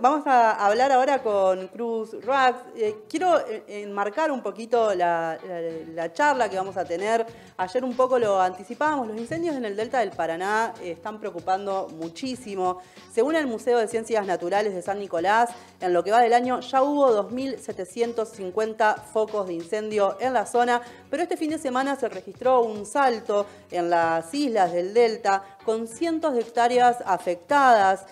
Vamos a hablar ahora con Cruz Rax. Eh, quiero eh, enmarcar un poquito la, charla que vamos a tener. Ayer un poco lo anticipábamos, los incendios en el delta del Paraná eh, están preocupando muchísimo. Según el Museo de Ciencias Naturales de San Nicolás, en lo que va del año ya hubo 2.750 focos de incendio en la zona, pero este fin de semana se registró un salto en las islas del delta con cientos de hectáreas afectadas.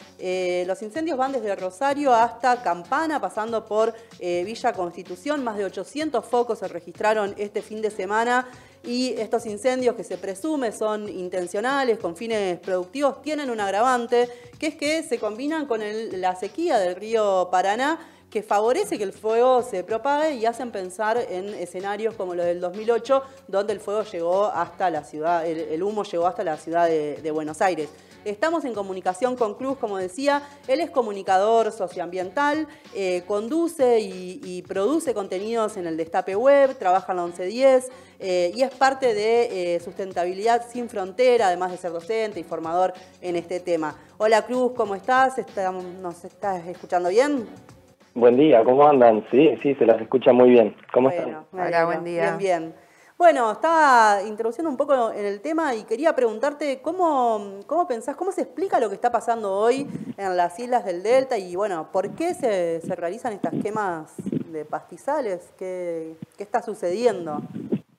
los incendios van desde Rosario hasta Campana, pasando por eh, Villa Constitución. Más de 800 focos se registraron este fin de semana y estos incendios que se presume son intencionales, con fines productivos, tienen un agravante, que es que se combinan con la sequía del río Paraná que favorece que el fuego se propague y hacen pensar en escenarios como los del 2008, donde el fuego llegó hasta la ciudad, el, humo llegó hasta la ciudad de Buenos Aires. Estamos en comunicación con Cruz, como decía, él es comunicador socioambiental, eh, conduce y, produce contenidos en el Destape Web, trabaja en la 1110 eh, y es parte de eh, Sustentabilidad Sin Frontera, además de ser docente y formador en este tema. Hola Cruz, ¿cómo estás? ¿Nos estás escuchando bien? Buen día, ¿cómo andan? Sí, sí, se las escucha muy bien. ¿Cómo están? Hola, buen día. Bien, bien. Bueno, estaba introduciendo un poco en el tema y quería preguntarte cómo, cómo pensás, cómo se explica lo que está pasando hoy en las islas del Delta y bueno, ¿por qué se, realizan estas quemas de pastizales? ¿Qué, ¿Qué está sucediendo?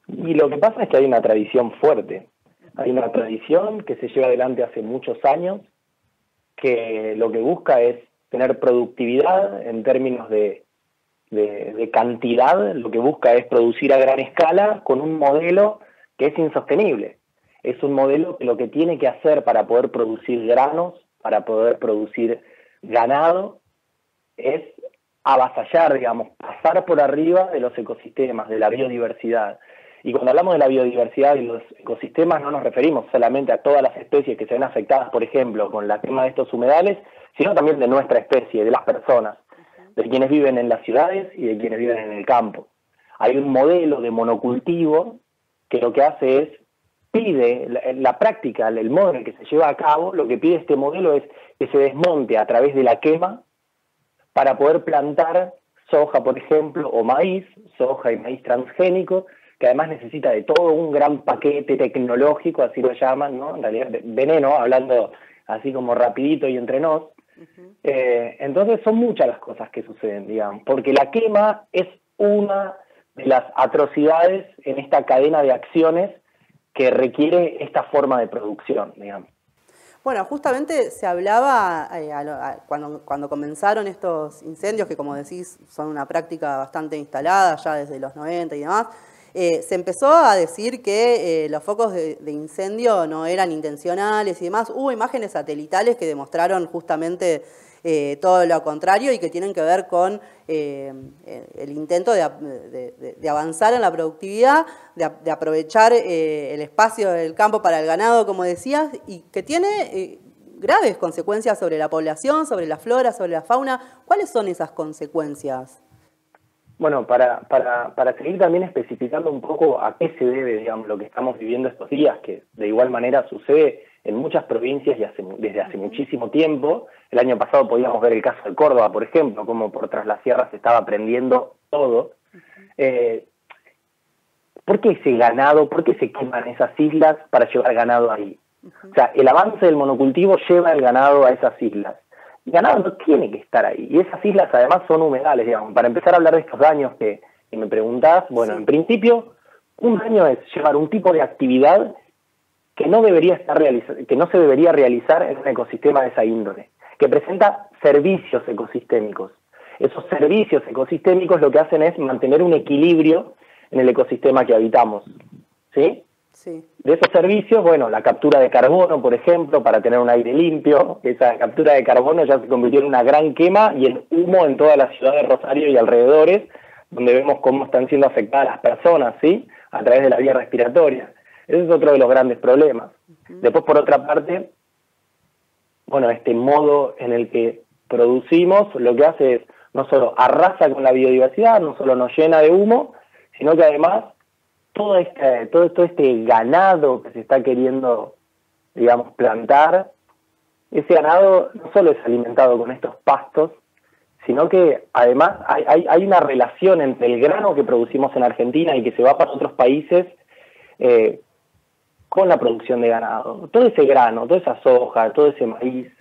Y lo que pasa es que hay una tradición fuerte. Hay una tradición que se lleva adelante hace muchos años, que lo que busca es tener productividad en términos de de, cantidad, lo que busca es producir a gran escala con un modelo que es insostenible. Es un modelo que lo que tiene que hacer para poder producir granos, para poder producir ganado, es avasallar, digamos, pasar por arriba de los ecosistemas, de la biodiversidad. Y cuando hablamos de la biodiversidad y los ecosistemas no nos referimos solamente a todas las especies que se ven afectadas, por ejemplo, con la quema de estos humedales, sino también de nuestra especie, de las personas de quienes viven en las ciudades y de quienes viven en el campo. Hay un modelo de monocultivo que lo que hace es, pide, la, práctica, el modo en que se lleva a cabo, lo que pide este modelo es que se desmonte a través de la quema para poder plantar soja, por ejemplo, o maíz, soja y maíz transgénico, que además necesita de todo un gran paquete tecnológico, así lo llaman, ¿no? En realidad, veneno, hablando así como rapidito y entre nos, eh, entonces son muchas las cosas que suceden, digamos, porque la quema es una de las atrocidades en esta cadena de acciones que requiere esta forma de producción, digamos. Bueno, justamente se hablaba eh, cuando, cuando comenzaron estos incendios, que como decís son una práctica bastante instalada ya desde los 90 y demás, eh, se empezó a decir que eh, los focos de, incendio no eran intencionales y demás. Hubo imágenes satelitales que demostraron justamente eh, todo lo contrario y que tienen que ver con el intento de, avanzar en la productividad, de, aprovechar el espacio del campo para el ganado, como decías, y que tiene graves consecuencias sobre la población, sobre la flora, sobre la fauna. ¿Cuáles son esas consecuencias? Bueno, para, para, para seguir también especificando un poco a qué se debe, digamos, lo que estamos viviendo estos días, que de igual manera sucede en muchas provincias y desde hace muchísimo tiempo. El año pasado podíamos ver el caso de Córdoba, por ejemplo, como por tras las sierras se estaba prendiendo todo. Eh, ¿Por qué ese ganado, por qué se queman esas islas para llevar ganado ahí? O sea, el avance del monocultivo lleva el ganado a esas islas ganado no tiene que estar ahí. Y esas islas además son humedales, digamos. Para empezar a hablar de estos daños que, me preguntás, bueno, en principio, un daño es llevar un tipo de actividad que no debería estar que no se debería realizar en un ecosistema de esa índole, que presenta servicios ecosistémicos. Esos servicios ecosistémicos lo que hacen es mantener un equilibrio en el ecosistema que habitamos. ¿Sí? De esos servicios, bueno, la captura de carbono, por ejemplo, para tener un aire limpio, esa captura de carbono ya se convirtió en una gran quema y en humo en toda la ciudad de Rosario y alrededores, donde vemos cómo están siendo afectadas las personas, ¿sí? A través de la vía respiratoria. Ese es otro de los grandes problemas. Después, por otra parte, bueno, este modo en el que producimos lo que hace es no solo arrasa con la biodiversidad, no solo nos llena de humo, sino que además todo este, todo, todo este ganado que se está queriendo, digamos, plantar, ese ganado no solo es alimentado con estos pastos sino que además hay, una relación entre el grano que producimos en Argentina y que se va para otros países eh, con la producción de ganado. Todo ese grano, toda esa soja, todo ese maíz,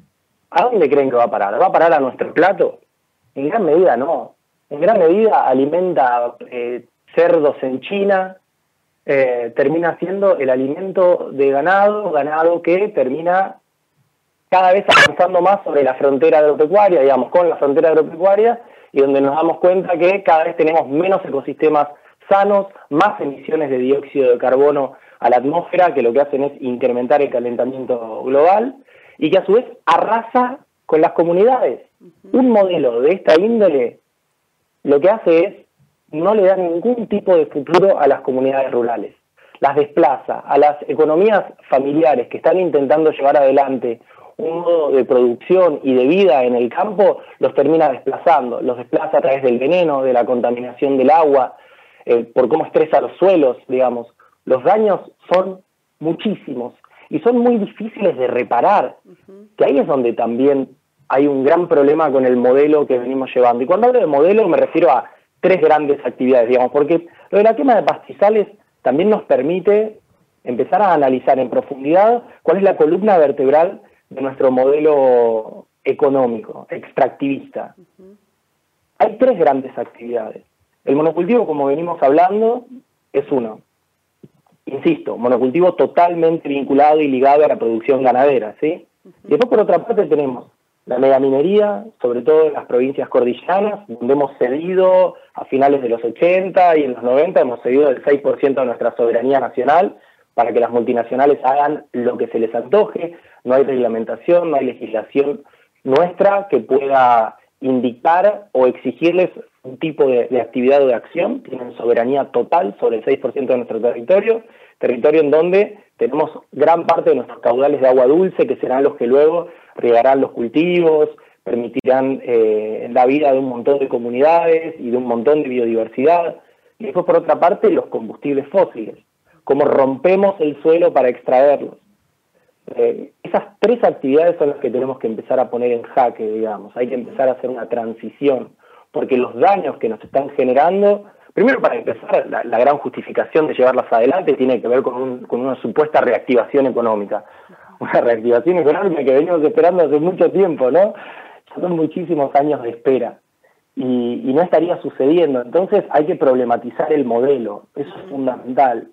¿a dónde creen que va a parar? ¿Va a parar a nuestro plato? En gran medida no. En gran medida alimenta eh, cerdos en China, eh, termina siendo el alimento de ganado, ganado que termina cada vez avanzando más sobre la frontera agropecuaria, digamos, con la frontera agropecuaria, y donde nos damos cuenta que cada vez tenemos menos ecosistemas sanos, más emisiones de dióxido de carbono a la atmósfera, que lo que hacen es incrementar el calentamiento global, y que a su vez arrasa con las comunidades. Un modelo de esta índole lo que hace es no le da ningún tipo de futuro a las comunidades rurales. Las desplaza a las economías familiares que están intentando llevar adelante un modo de producción y de vida en el campo, los termina desplazando. Los desplaza a través del veneno, de la contaminación del agua, eh, por cómo estresa los suelos, digamos. Los daños son muchísimos y son muy difíciles de reparar, que ahí es donde también hay un gran problema con el modelo que venimos llevando. Y cuando hablo de modelo me refiero a tres grandes actividades, digamos, porque lo de la quema de pastizales también nos permite empezar a analizar en profundidad cuál es la columna vertebral de nuestro modelo económico, extractivista. Hay tres grandes actividades. El monocultivo, como venimos hablando, es uno. Insisto, monocultivo totalmente vinculado y ligado a la producción ganadera, ¿sí? Y después, por otra parte, tenemos la megaminería, sobre todo en las provincias cordilleranas, donde hemos cedido a finales de los 80 y en los 90 hemos cedido el 6% de nuestra soberanía nacional para que las multinacionales hagan lo que se les antoje. No hay reglamentación, no hay legislación nuestra que pueda indicar o exigirles un tipo de, actividad o de acción. Tienen soberanía total sobre el 6% de nuestro territorio, territorio en donde tenemos gran parte de nuestros caudales de agua dulce, que serán los que luego regarán los cultivos, permitirán eh, la vida de un montón de comunidades y de un montón de biodiversidad. Y después, por otra parte, los combustibles fósiles, cómo rompemos el suelo para extraerlos. Eh, esas tres actividades son las que tenemos que empezar a poner en jaque, digamos. Hay que empezar a hacer una transición, porque los daños que nos están generando, primero para empezar, la, gran justificación de llevarlas adelante tiene que ver con, con una supuesta reactivación económica una reactivación económica que venimos esperando hace mucho tiempo, ¿no? Son muchísimos años de espera y, no estaría sucediendo. Entonces hay que problematizar el modelo, eso es fundamental.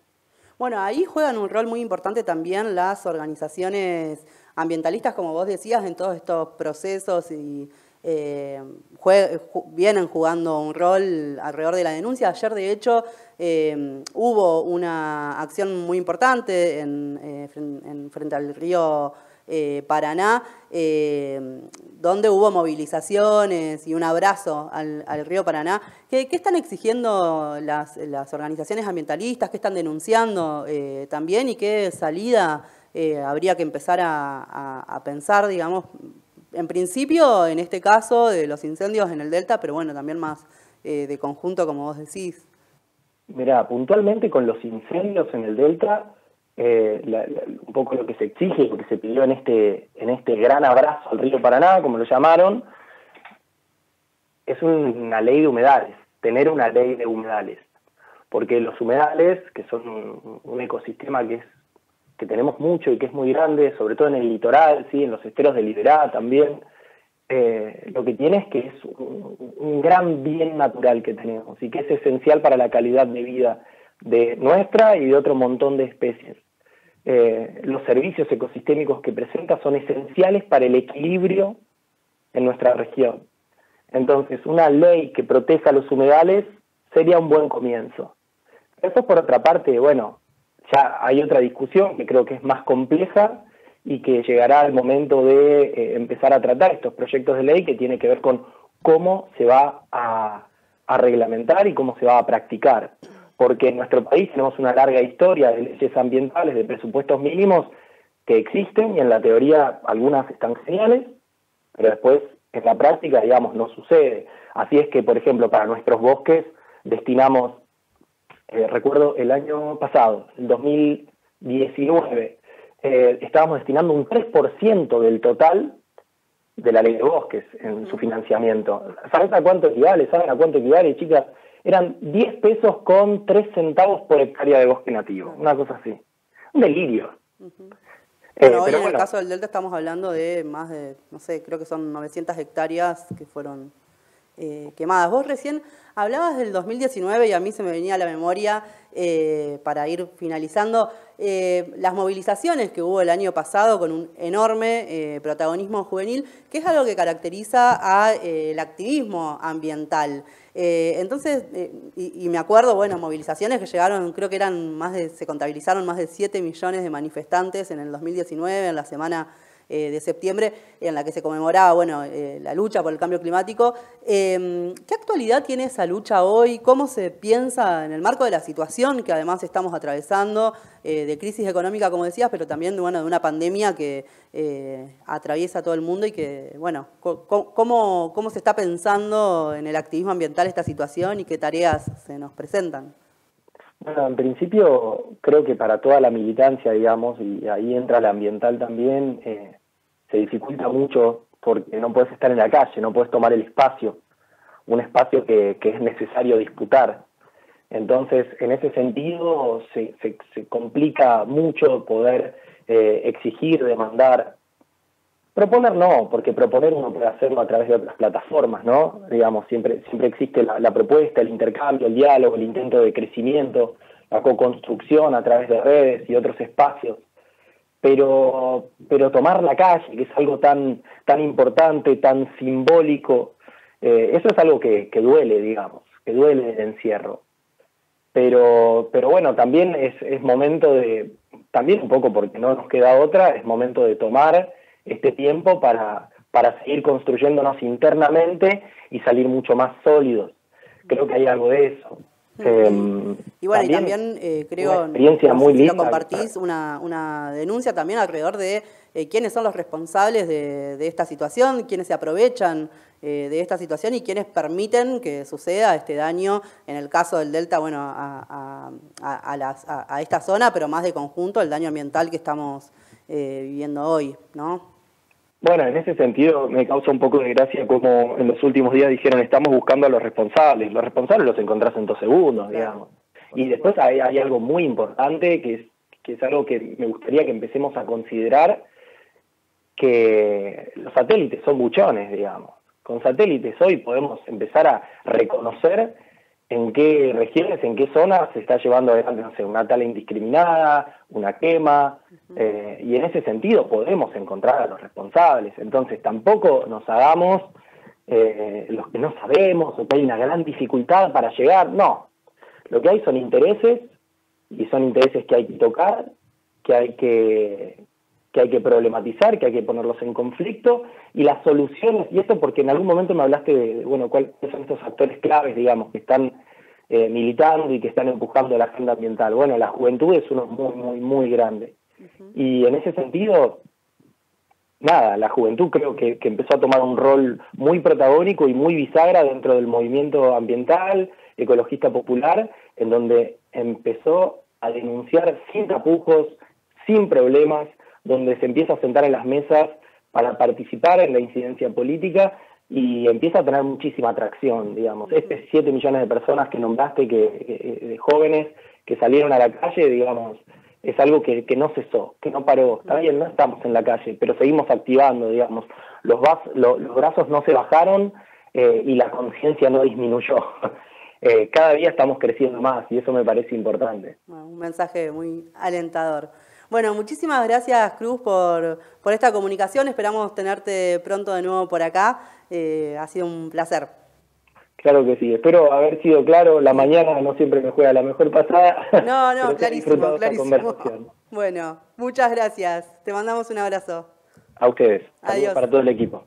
Bueno, ahí juegan un rol muy importante también las organizaciones ambientalistas, como vos decías, en todos estos procesos y eh, vienen jugando un rol alrededor de la denuncia. Ayer, de hecho, eh, hubo una acción muy importante en, eh, frente al río Paraná, donde hubo movilizaciones y un abrazo al, río Paraná. ¿Qué, están exigiendo las, organizaciones ambientalistas? ¿Qué están denunciando también? ¿Y qué salida habría que empezar a pensar, digamos, en principio, en este caso, de los incendios en el Delta, pero bueno, también más eh, de conjunto, como vos decís. Mirá, puntualmente con los incendios en el Delta, eh, un poco lo que se exige, lo que se pidió en este, en este gran abrazo al río Paraná, como lo llamaron, es una ley de humedales, tener una ley de humedales. Porque los humedales, que son un ecosistema que es que tenemos mucho y que es muy grande, sobre todo en el litoral, ¿sí? en los esteros de Liberá también, eh, lo que tiene es que es un, gran bien natural que tenemos y que es esencial para la calidad de vida de nuestra y de otro montón de especies. Eh, los servicios ecosistémicos que presenta son esenciales para el equilibrio en nuestra región. Entonces, una ley que proteja los humedales sería un buen comienzo. Eso por otra parte, bueno, ya hay otra discusión que creo que es más compleja y que llegará al momento de eh, empezar a tratar estos proyectos de ley que tiene que ver con cómo se va a, reglamentar y cómo se va a practicar. Porque en nuestro país tenemos una larga historia de leyes ambientales, de presupuestos mínimos que existen y en la teoría algunas están geniales, pero después en la práctica, digamos, no sucede. Así es que, por ejemplo, para nuestros bosques destinamos eh, recuerdo el año pasado, el 2019, eh, estábamos destinando un 3% del total de la ley de bosques en su financiamiento. ¿Saben a cuánto equivale? ¿Saben a cuánto equivale, chicas? Eran 10 pesos con 3 centavos por hectárea de bosque nativo, una cosa así. Un delirio. Eh, hoy en el caso del Delta estamos hablando de más de, no sé, creo que son 900 hectáreas que fueron eh, quemadas. Vos recién hablabas del 2019 y a mí se me venía a la memoria, eh, para ir finalizando, las movilizaciones que hubo el año pasado con un enorme protagonismo juvenil, que es algo que caracteriza al activismo ambiental. entonces, y, y, me acuerdo, bueno, movilizaciones que llegaron, creo que eran más de, se contabilizaron más de 7 millones de manifestantes en el 2019, en la semana eh, de septiembre, en la que se conmemoraba bueno, eh, la lucha por el cambio climático. Em, ¿Qué actualidad tiene esa lucha hoy? ¿Cómo se piensa en el marco de la situación que además estamos atravesando, eh, de crisis económica, como decías, pero también bueno, de una pandemia que atraviesa todo el mundo y que, bueno, ¿cómo, ¿cómo se está pensando en el activismo ambiental esta situación y qué tareas se nos presentan? Bueno, en principio creo que para toda la militancia, digamos, y ahí entra la ambiental también, eh, se dificulta mucho porque no puedes estar en la calle, no puedes tomar el espacio, un espacio que, que es necesario disputar. Entonces, en ese sentido, se, se, complica mucho poder eh, exigir, demandar Proponer no, porque proponer uno puede hacerlo a través de otras plataformas, ¿no? Digamos, siempre, siempre existe la, propuesta, el intercambio, el diálogo, el intento de crecimiento, la co-construcción a través de redes y otros espacios. Pero, pero tomar la calle, que es algo tan, tan importante, tan simbólico, eh, eso es algo que, que duele, digamos, que duele el encierro. Pero, pero bueno, también es, es momento de, también un poco porque no nos queda otra, es momento de tomar este tiempo para, para seguir construyéndonos internamente y salir mucho más sólidos. Creo que hay algo de eso. y bueno, y también eh, creo, experiencia muy linda, lo compartís, una, una denuncia también alrededor de eh, quiénes son los responsables de, de, esta situación, quiénes se aprovechan eh, de esta situación y quiénes permiten que suceda este daño, en el caso del Delta, bueno, a, a, a, a esta zona, pero más de conjunto, el daño ambiental que estamos viviendo hoy, ¿no? Bueno, en ese sentido me causa un poco de gracia como en los últimos días dijeron estamos buscando a los responsables. Los responsables los encontrás en dos segundos, digamos. Y después hay, hay algo muy importante que es, que es algo que me gustaría que empecemos a considerar, que los satélites son buchones, digamos. Con satélites hoy podemos empezar a reconocer en qué regiones, en qué zonas se está llevando adelante, no sé, una tala indiscriminada, una quema, eh, y en ese sentido podemos encontrar a los responsables. Entonces tampoco nos hagamos eh, los que no sabemos o que hay una gran dificultad para llegar, no. Lo que hay son intereses, y son intereses que hay que tocar, que hay que, que hay que problematizar, que hay que ponerlos en conflicto, y las soluciones, y esto porque en algún momento me hablaste de, bueno, cuáles son estos actores claves, digamos, que están eh, militando y que están empujando la agenda ambiental. Bueno, la juventud es uno muy, muy, muy grande. Y en ese sentido, nada, la juventud creo que, que empezó a tomar un rol muy protagónico y muy bisagra dentro del movimiento ambiental, ecologista popular, en donde empezó a denunciar sin tapujos, sin problemas, donde se empieza a sentar en las mesas para participar en la incidencia política y empieza a tener muchísima atracción, digamos. Este 7 millones de personas que nombraste, que, de jóvenes que salieron a la calle, digamos, es algo que, que no cesó, que no paró. Está bien, no estamos en la calle, pero seguimos activando, digamos. Los, los brazos no se bajaron eh, y la conciencia no disminuyó. Eh, cada día estamos creciendo más y eso me parece importante. un mensaje muy alentador. Bueno, muchísimas gracias Cruz por, por esta comunicación. Esperamos tenerte pronto de nuevo por acá. Eh, ha sido un placer. Claro que sí, espero haber sido claro. La mañana no siempre me juega la mejor pasada. No, no, clarísimo, clarísimo. Bueno, muchas gracias. Te mandamos un abrazo. A ustedes. Adiós. Para todo el equipo.